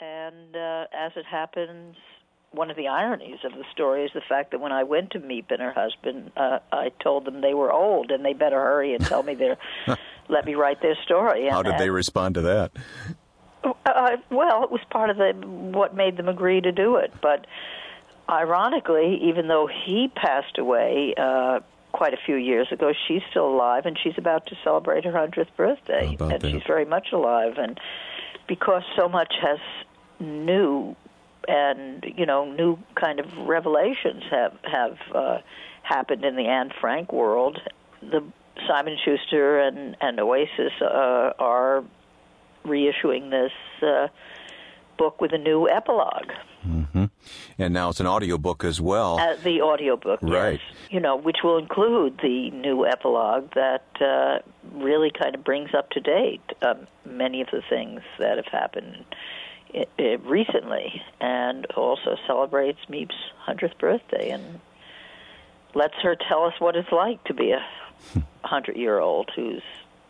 And uh, as it happens, one of the ironies of the story is the fact that when I went to Miep and her husband, uh, I told them they were old and they better hurry and tell me their, let me write their story. How did they respond to that? Uh, well, it was part of the what made them agree to do it. But ironically, even though he passed away uh, quite a few years ago, she's still alive, and she's about to celebrate her hundredth birthday, and that? she's very much alive. And because so much has new and you know new kind of revelations have have uh, happened in the Anne Frank world, the Simon Schuster and and Oasis uh, are reissuing this uh, book with a new epilogue. hmm And now it's an audiobook as well. Uh, the audiobook, Right. yes. You know, which will include the new epilogue that uh, really kind of brings up to date um, many of the things that have happened i i recently, and also celebrates Miep's hundredth birthday. And lets her tell us what it's like to be a hundred-year-old who's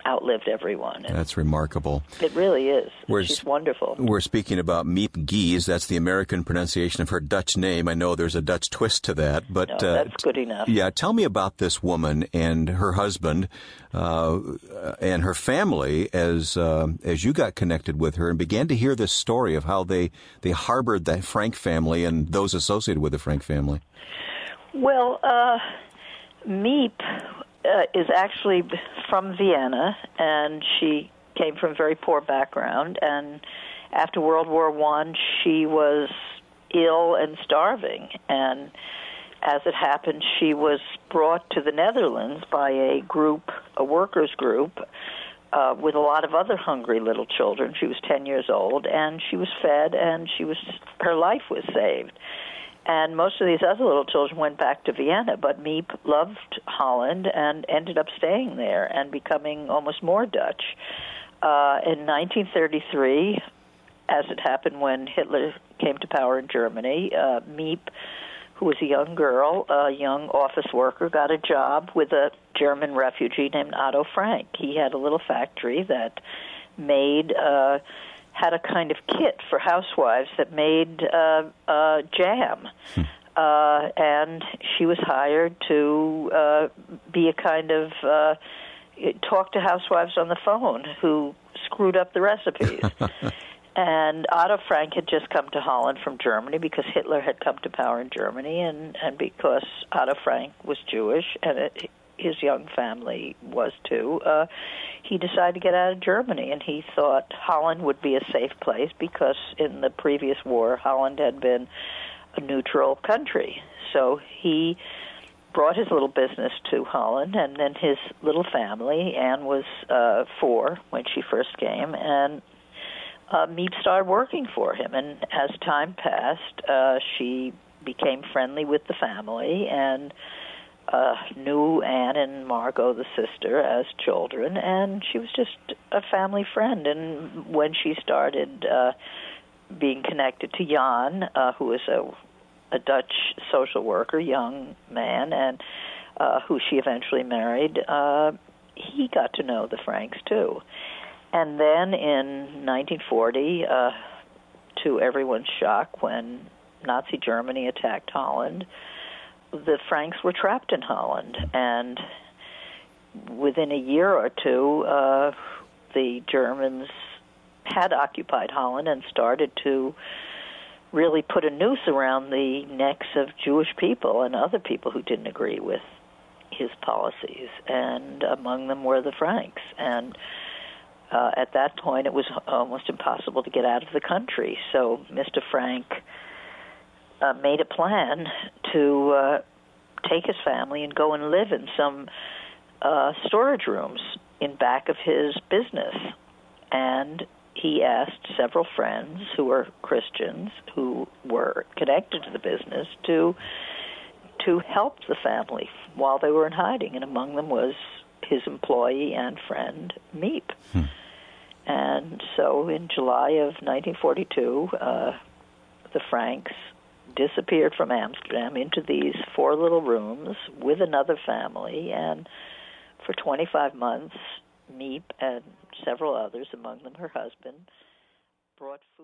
outlived everyone. And That's remarkable. it really is. Where's- She's wonderful. We're speaking about Miep Gies. That's the American pronunciation of her Dutch name. I know there's a Dutch twist to that, but No, uh, that's good enough. Yeah, tell me about this woman and her husband uh, and her family as uh, as you got connected with her and began to hear this story of how they they harbored the Frank family and those associated with the Frank family. Well, uh, Miep uh, is actually from Vienna, and she came from a very poor background. And after World War One, she was ill and starving. And as it happened, she was brought to the Netherlands by a group, a workers group. Uh, with a lot of other hungry little children. She was 10 years old, and she was fed, and she was her life was saved. And most of these other little children went back to Vienna, but Miep loved Holland and ended up staying there and becoming almost more Dutch. Uh, in 1933, as it happened when Hitler came to power in Germany, uh, Miep, who was a young girl, a young office worker, got a job with a German refugee named Otto Frank. He had a little factory that made uh, had a kind of kit for housewives that made uh, uh, jam. Uh, and she was hired to uh, be a kind of uh, talk to housewives on the phone who screwed up the recipes. and Otto Frank had just come to Holland from Germany because Hitler had come to power in Germany, and and because Otto Frank was Jewish and it, his young family was too. Uh, he decided to get out of Germany, and he thought Holland would be a safe place because in the previous war, Holland had been a neutral country. So he brought his little business to Holland, and then his little family. Anne was uh, four when she first came, and uh, Miep started working for him. And as time passed, uh, she became friendly with the family and uh, knew Anne and Margot, the sister, as children, and she was just a family friend. And when she started uh, being connected to Jan, uh, who was a a Dutch social worker, young man, and uh, who she eventually married, uh, he got to know the Franks too. And then in 1940, uh, to everyone's shock, when Nazi Germany attacked Holland, the Franks were trapped in Holland, and within a year or two, uh, the Germans had occupied Holland and started to really put a noose around the necks of Jewish people and other people who didn't agree with his policies, and among them were the Franks. And uh, at that point, it was almost impossible to get out of the country. So Mr. Frank uh, made a plan to uh, take his family and go and live in some uh, storage rooms in back of his business. And he asked several friends who were Christians who were connected to the business to to help the family while they were in hiding, and among them was his employee and friend Miep. And so, in July of 1942, uh, the Franks disappeared from Amsterdam into these four little rooms with another family, and for 25 months, Miep and several others, among them her husband, brought food.